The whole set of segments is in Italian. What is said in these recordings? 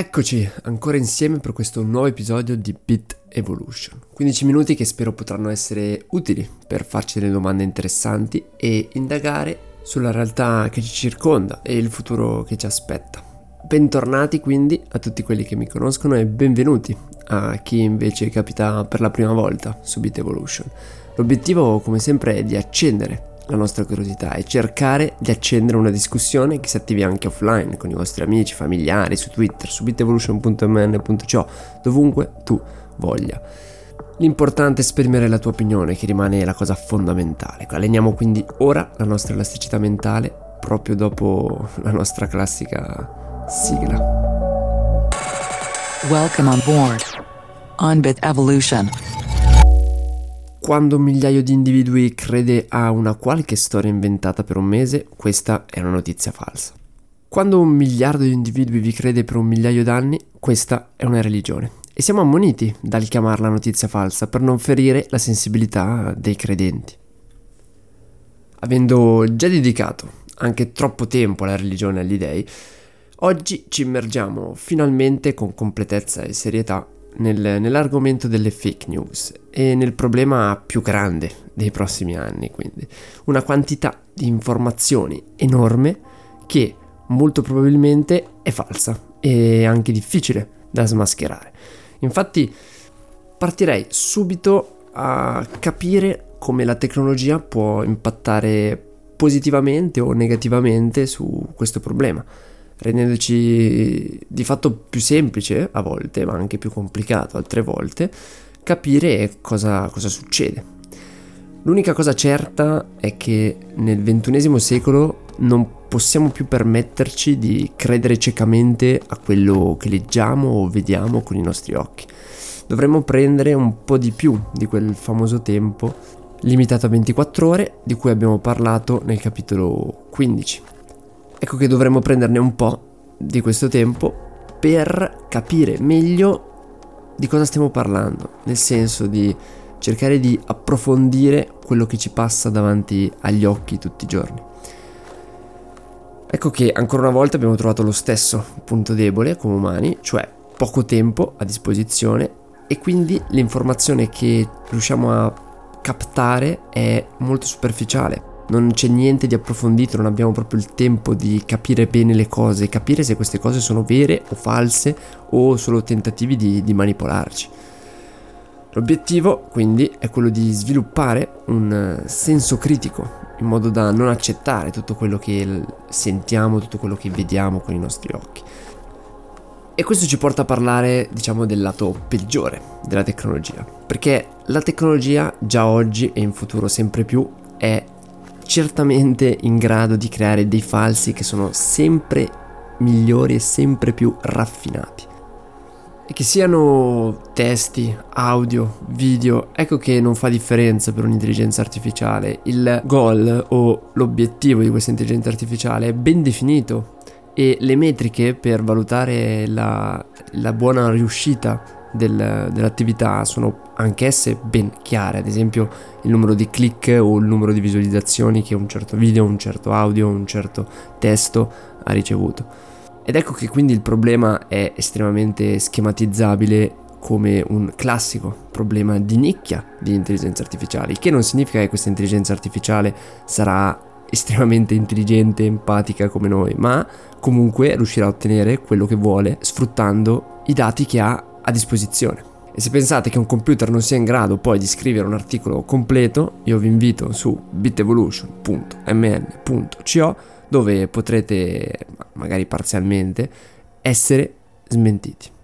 Eccoci ancora insieme per questo nuovo episodio di Bit Evolution. 15 minuti che spero potranno essere utili per farci delle domande interessanti e indagare sulla realtà che ci circonda e il futuro che ci aspetta. Bentornati quindi a tutti quelli che mi conoscono e benvenuti a chi invece capita per la prima volta su Bit Evolution. L'obiettivo come sempre è di accendere la nostra curiosità e cercare di accendere una discussione che si attivi anche offline con i vostri amici, familiari, su Twitter, su bitevolution.mn.co, dovunque tu voglia. L'importante è esprimere la tua opinione, che rimane la cosa fondamentale. Alleniamo quindi ora la nostra elasticità mentale, proprio dopo la nostra classica sigla. Welcome on board on Bit Evolution. Quando un migliaio di individui crede a una qualche storia inventata per un mese, questa è una notizia falsa. Quando un miliardo di individui vi crede per un migliaio d'anni, questa è una religione. E siamo ammoniti dal chiamarla notizia falsa per non ferire la sensibilità dei credenti. Avendo già dedicato anche troppo tempo alla religione e agli dei, oggi ci immergiamo finalmente con completezza e serietà nel, nell'argomento delle fake news e nel problema più grande dei prossimi anni, quindi una quantità di informazioni enorme che molto probabilmente è falsa e anche difficile da smascherare. Infatti partirei subito a capire come la tecnologia può impattare positivamente o negativamente su questo problema rendendoci di fatto più semplice a volte, ma anche più complicato altre volte, capire cosa, cosa succede. L'unica cosa certa è che nel XXI secolo non possiamo più permetterci di credere ciecamente a quello che leggiamo o vediamo con i nostri occhi. Dovremmo prendere un po' di più di quel famoso tempo limitato a 24 ore di cui abbiamo parlato nel capitolo 15. Ecco che dovremmo prenderne un po' di questo tempo per capire meglio di cosa stiamo parlando, nel senso di cercare di approfondire quello che ci passa davanti agli occhi tutti i giorni. Ecco che ancora una volta abbiamo trovato lo stesso punto debole come umani, cioè poco tempo a disposizione e quindi l'informazione che riusciamo a captare è molto superficiale non c'è niente di approfondito, non abbiamo proprio il tempo di capire bene le cose, capire se queste cose sono vere o false o solo tentativi di, di manipolarci. L'obiettivo quindi è quello di sviluppare un senso critico in modo da non accettare tutto quello che sentiamo, tutto quello che vediamo con i nostri occhi. E questo ci porta a parlare, diciamo, del lato peggiore della tecnologia, perché la tecnologia già oggi e in futuro sempre più è certamente in grado di creare dei falsi che sono sempre migliori e sempre più raffinati. E che siano testi, audio, video, ecco che non fa differenza per un'intelligenza artificiale. Il goal o l'obiettivo di questa intelligenza artificiale è ben definito e le metriche per valutare la, la buona riuscita del, dell'attività sono anch'esse ben chiare, ad esempio il numero di click o il numero di visualizzazioni che un certo video, un certo audio, un certo testo ha ricevuto. Ed ecco che quindi il problema è estremamente schematizzabile come un classico problema di nicchia di intelligenza artificiale, il che non significa che questa intelligenza artificiale sarà estremamente intelligente, empatica come noi, ma comunque riuscirà a ottenere quello che vuole sfruttando i dati che ha a disposizione. E se pensate che un computer non sia in grado poi di scrivere un articolo completo, io vi invito su bitevolution.mn.co dove potrete, magari parzialmente, essere smentiti.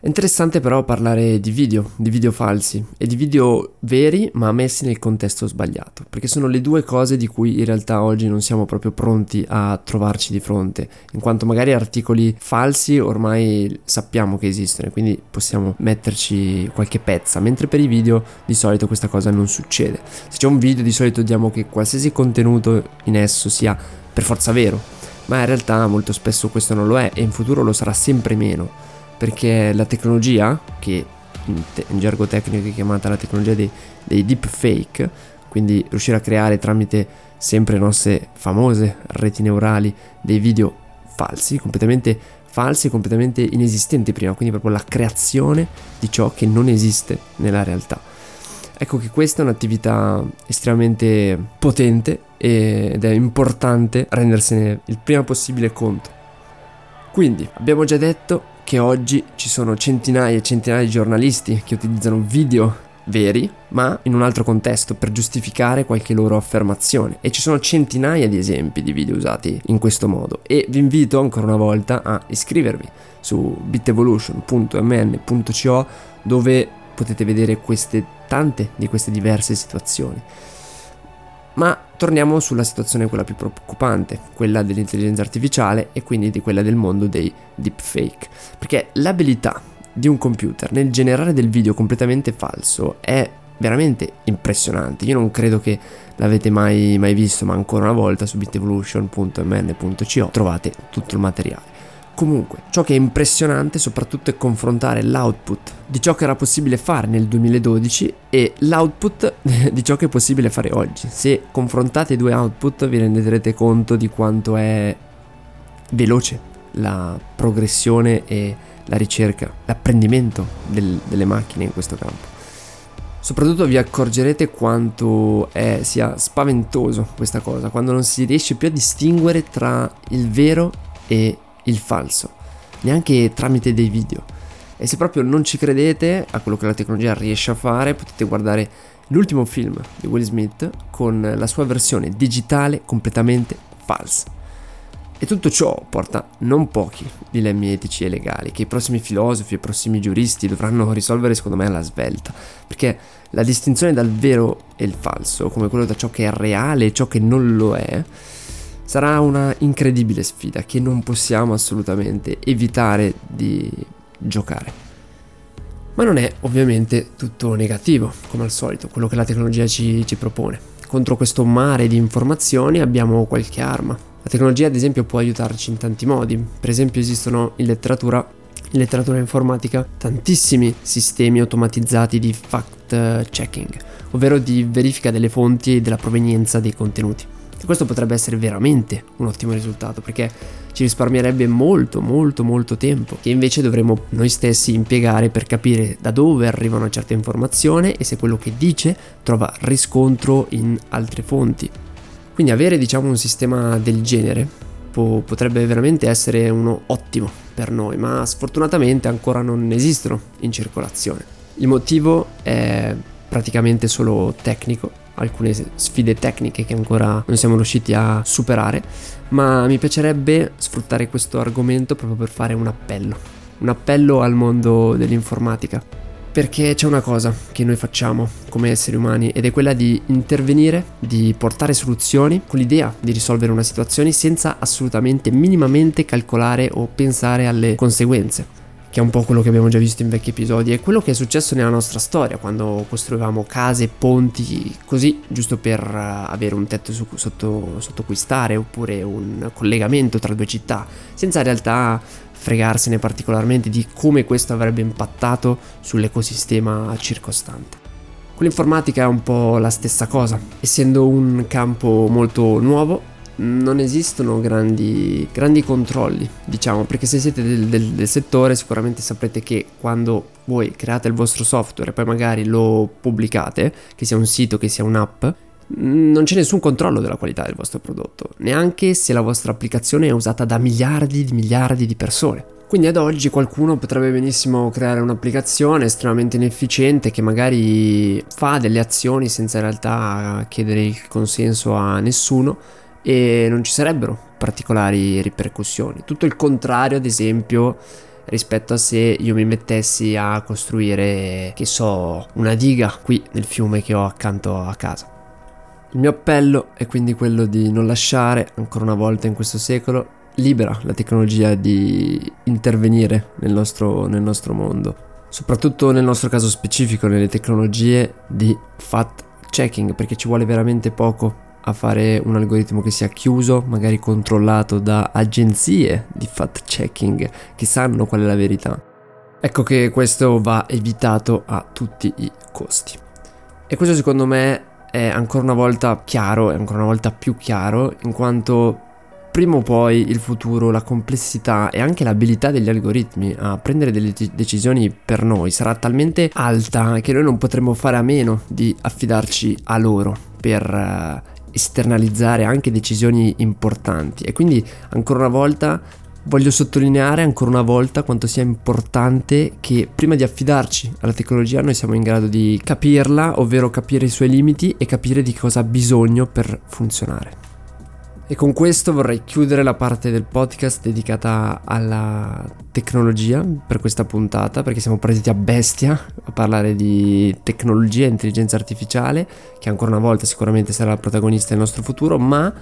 È interessante però parlare di video, di video falsi e di video veri ma messi nel contesto sbagliato, perché sono le due cose di cui in realtà oggi non siamo proprio pronti a trovarci di fronte, in quanto magari articoli falsi ormai sappiamo che esistono e quindi possiamo metterci qualche pezza, mentre per i video di solito questa cosa non succede. Se c'è un video di solito diamo che qualsiasi contenuto in esso sia per forza vero, ma in realtà molto spesso questo non lo è e in futuro lo sarà sempre meno perché la tecnologia, che in, te- in gergo tecnico è chiamata la tecnologia dei, dei deepfake, quindi riuscire a creare tramite sempre le nostre famose reti neurali dei video falsi, completamente falsi e completamente inesistenti prima, quindi proprio la creazione di ciò che non esiste nella realtà. Ecco che questa è un'attività estremamente potente ed è importante rendersene il prima possibile conto. Quindi abbiamo già detto che oggi ci sono centinaia e centinaia di giornalisti che utilizzano video veri, ma in un altro contesto per giustificare qualche loro affermazione. E ci sono centinaia di esempi di video usati in questo modo. E vi invito ancora una volta a iscrivervi su bitevolution.mn.co dove potete vedere queste tante di queste diverse situazioni. Ma torniamo sulla situazione quella più preoccupante, quella dell'intelligenza artificiale e quindi di quella del mondo dei deepfake. Perché l'abilità di un computer nel generare del video completamente falso è veramente impressionante. Io non credo che l'avete mai, mai visto, ma ancora una volta su bitevolution.mn.co trovate tutto il materiale. Comunque, ciò che è impressionante soprattutto è confrontare l'output di ciò che era possibile fare nel 2012 e l'output di ciò che è possibile fare oggi. Se confrontate i due output vi renderete conto di quanto è veloce la progressione e la ricerca, l'apprendimento del, delle macchine in questo campo. Soprattutto vi accorgerete quanto è, sia spaventoso questa cosa, quando non si riesce più a distinguere tra il vero e il falso, neanche tramite dei video. E se proprio non ci credete a quello che la tecnologia riesce a fare, potete guardare l'ultimo film di Will Smith con la sua versione digitale completamente falsa. E tutto ciò porta non pochi dilemmi etici e legali che i prossimi filosofi e i prossimi giuristi dovranno risolvere secondo me alla svelta, perché la distinzione dal vero e il falso, come quello da ciò che è reale e ciò che non lo è, sarà una incredibile sfida che non possiamo assolutamente evitare di giocare. Ma non è ovviamente tutto negativo, come al solito, quello che la tecnologia ci, ci propone. Contro questo mare di informazioni abbiamo qualche arma, la tecnologia ad esempio può aiutarci in tanti modi, per esempio esistono in letteratura, in letteratura informatica tantissimi sistemi automatizzati di fact checking, ovvero di verifica delle fonti e della provenienza dei contenuti. Questo potrebbe essere veramente un ottimo risultato perché ci risparmierebbe molto molto molto tempo che invece dovremmo noi stessi impiegare per capire da dove arriva una certa informazione e se quello che dice trova riscontro in altre fonti quindi avere diciamo un sistema del genere po- potrebbe veramente essere uno ottimo per noi, ma sfortunatamente ancora non esistono in circolazione. Il motivo è praticamente solo tecnico, alcune sfide tecniche che ancora non siamo riusciti a superare, ma mi piacerebbe sfruttare questo argomento proprio per fare un appello, un appello al mondo dell'informatica. Perché c'è una cosa che noi facciamo come esseri umani ed è quella di intervenire, di portare soluzioni con l'idea di risolvere una situazione senza assolutamente minimamente calcolare o pensare alle conseguenze che è un po' quello che abbiamo già visto in vecchi episodi, è quello che è successo nella nostra storia quando costruivamo case, ponti, così giusto per eh, avere un tetto su, sotto, sotto cui stare oppure un collegamento tra due città, senza in realtà fregarsene particolarmente di come questo avrebbe impattato sull'ecosistema circostante. Con l'informatica è un po' la stessa cosa, essendo un campo molto nuovo non esistono grandi, grandi controlli, diciamo, perché se siete del, del, del, settore sicuramente saprete che quando voi create il vostro software e poi magari lo pubblicate, che sia un sito, che sia un'app, non c'è nessun controllo della qualità del vostro prodotto, neanche se la vostra applicazione è usata da miliardi di miliardi di persone. Quindi ad oggi qualcuno potrebbe benissimo creare un'applicazione estremamente inefficiente che magari fa delle azioni senza in realtà chiedere il consenso a nessuno e non ci sarebbero particolari ripercussioni. Tutto il contrario, ad esempio, rispetto a se io mi mettessi a costruire, che so, una diga qui nel fiume che ho accanto a casa. Il mio appello è quindi quello di non lasciare, ancora una volta in questo secolo, libera la tecnologia di intervenire nel nostro, nel nostro mondo, soprattutto nel nostro caso specifico, nelle tecnologie di fact checking, perché ci vuole veramente poco a fare un algoritmo che sia chiuso, magari controllato da agenzie di fact checking che sanno qual è la verità. Ecco che questo va evitato a tutti i costi. E questo secondo me è ancora una volta chiaro, è ancora una volta più chiaro, in quanto prima o poi il futuro, la complessità e anche l'abilità degli algoritmi a prendere delle decisioni per noi sarà talmente alta che noi non potremo fare a meno di affidarci a loro per eh, esternalizzare anche decisioni importanti. E quindi ancora una volta Voglio sottolineare ancora una volta quanto sia importante che prima di affidarci alla tecnologia noi siamo in grado di capirla, ovvero capire i suoi limiti e capire di cosa ha bisogno per funzionare. E con questo vorrei chiudere la parte del podcast dedicata alla tecnologia per questa puntata, perché siamo partiti a bestia a parlare di tecnologia e intelligenza artificiale, che ancora una volta sicuramente sarà la protagonista del nostro futuro, ma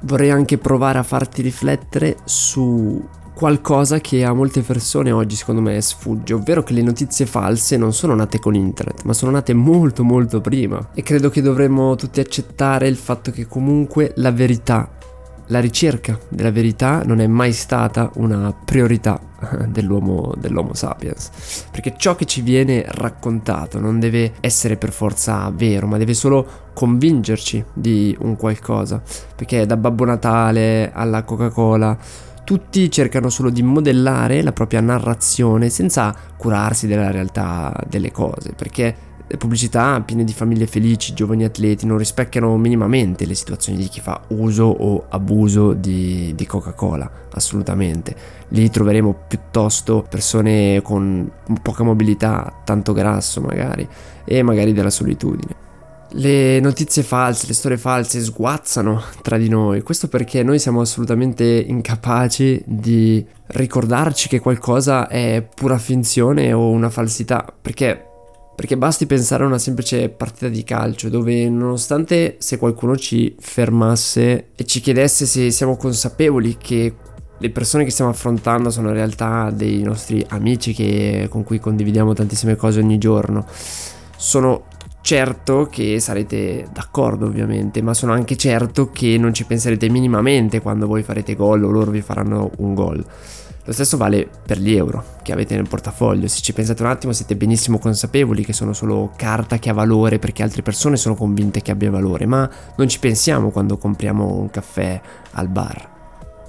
vorrei anche provare a farti riflettere su qualcosa che a molte persone oggi secondo me sfugge, ovvero che le notizie false non sono nate con internet, ma sono nate molto molto prima. E credo che dovremmo tutti accettare il fatto che comunque la verità, la ricerca della verità non è mai stata una priorità dell'uomo, dell'homo sapiens. Perché ciò che ci viene raccontato non deve essere per forza vero, ma deve solo convincerci di un qualcosa. Perché da Babbo Natale alla Coca-Cola tutti cercano solo di modellare la propria narrazione senza curarsi della realtà delle cose, perché le pubblicità piene di famiglie felici, giovani atleti non rispecchiano minimamente le situazioni di chi fa uso o abuso di, di Coca-Cola, assolutamente. Lì troveremo piuttosto persone con poca mobilità, tanto grasso magari, e magari della solitudine. Le notizie false, le storie false sguazzano tra di noi, questo perché noi siamo assolutamente incapaci di ricordarci che qualcosa è pura finzione o una falsità, perché? Perché basti pensare a una semplice partita di calcio dove nonostante se qualcuno ci fermasse e ci chiedesse se siamo consapevoli che le persone che stiamo affrontando sono in realtà dei nostri amici che, con cui condividiamo tantissime cose ogni giorno, sono certo che sarete d'accordo ovviamente, ma sono anche certo che non ci penserete minimamente quando voi farete gol o loro vi faranno un gol. Lo stesso vale per gli euro che avete nel portafoglio. Se ci pensate un attimo siete benissimo consapevoli che sono solo carta che ha valore perché altre persone sono convinte che abbia valore, ma non ci pensiamo quando compriamo un caffè al bar.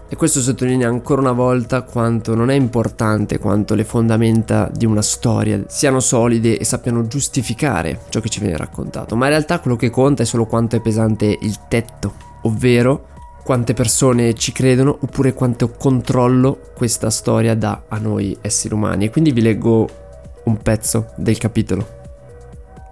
E questo sottolinea ancora una volta quanto non è importante quanto le fondamenta di una storia siano solide e sappiano giustificare ciò che ci viene raccontato, ma in realtà quello che conta è solo quanto è pesante il tetto, ovvero quante persone ci credono oppure quanto controllo questa storia dà a noi esseri umani. E quindi vi leggo un pezzo del capitolo.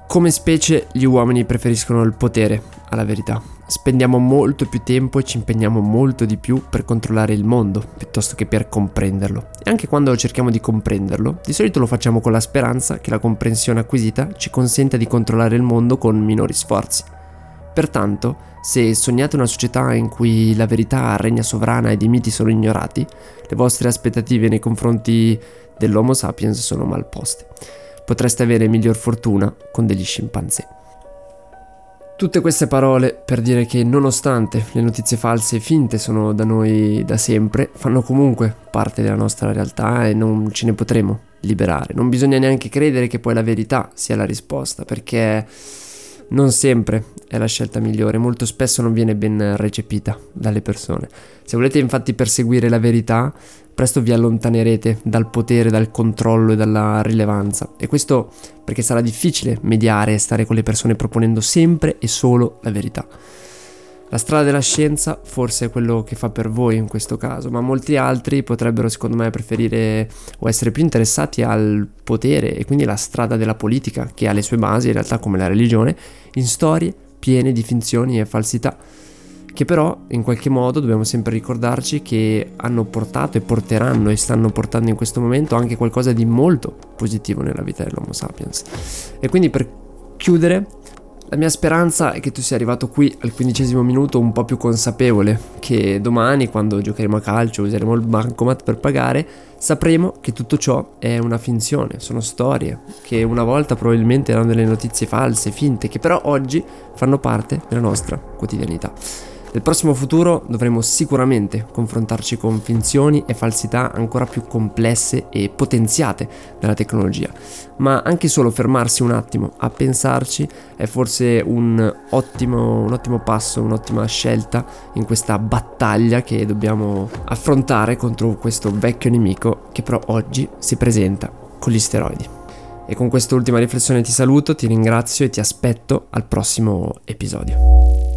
Come specie gli uomini preferiscono il potere alla verità. Spendiamo molto più tempo e ci impegniamo molto di più per controllare il mondo piuttosto che per comprenderlo. E anche quando cerchiamo di comprenderlo, di solito lo facciamo con la speranza che la comprensione acquisita ci consenta di controllare il mondo con minori sforzi. Pertanto, se sognate una società in cui la verità regna sovrana ed i miti sono ignorati, le vostre aspettative nei confronti dell'Homo sapiens sono mal poste. Potreste avere miglior fortuna con degli scimpanzé. Tutte queste parole per dire che nonostante le notizie false e finte sono da noi da sempre, fanno comunque parte della nostra realtà e non ce ne potremo liberare. Non bisogna neanche credere che poi la verità sia la risposta, perché non sempre è la scelta migliore, molto spesso non viene ben recepita dalle persone. Se volete infatti perseguire la verità, presto vi allontanerete dal potere, dal controllo e dalla rilevanza. E questo perché sarà difficile mediare e stare con le persone proponendo sempre e solo la verità. La strada della scienza forse è quello che fa per voi in questo caso, ma molti altri potrebbero secondo me preferire o essere più interessati al potere e quindi la strada della politica che ha le sue basi in realtà come la religione in storie piene di finzioni e falsità che però in qualche modo dobbiamo sempre ricordarci che hanno portato e porteranno e stanno portando in questo momento anche qualcosa di molto positivo nella vita dell'Homo sapiens. E quindi per chiudere la mia speranza è che tu sia arrivato qui al quindicesimo minuto un po' più consapevole, che domani quando giocheremo a calcio useremo il bancomat per pagare, sapremo che tutto ciò è una finzione, sono storie, che una volta probabilmente erano delle notizie false, finte, che però oggi fanno parte della nostra quotidianità. Nel prossimo futuro dovremo sicuramente confrontarci con finzioni e falsità ancora più complesse e potenziate dalla tecnologia, ma anche solo fermarsi un attimo a pensarci è forse un ottimo, un ottimo passo, un'ottima scelta in questa battaglia che dobbiamo affrontare contro questo vecchio nemico che però oggi si presenta con gli steroidi. E con quest'ultima riflessione ti saluto, ti ringrazio e ti aspetto al prossimo episodio.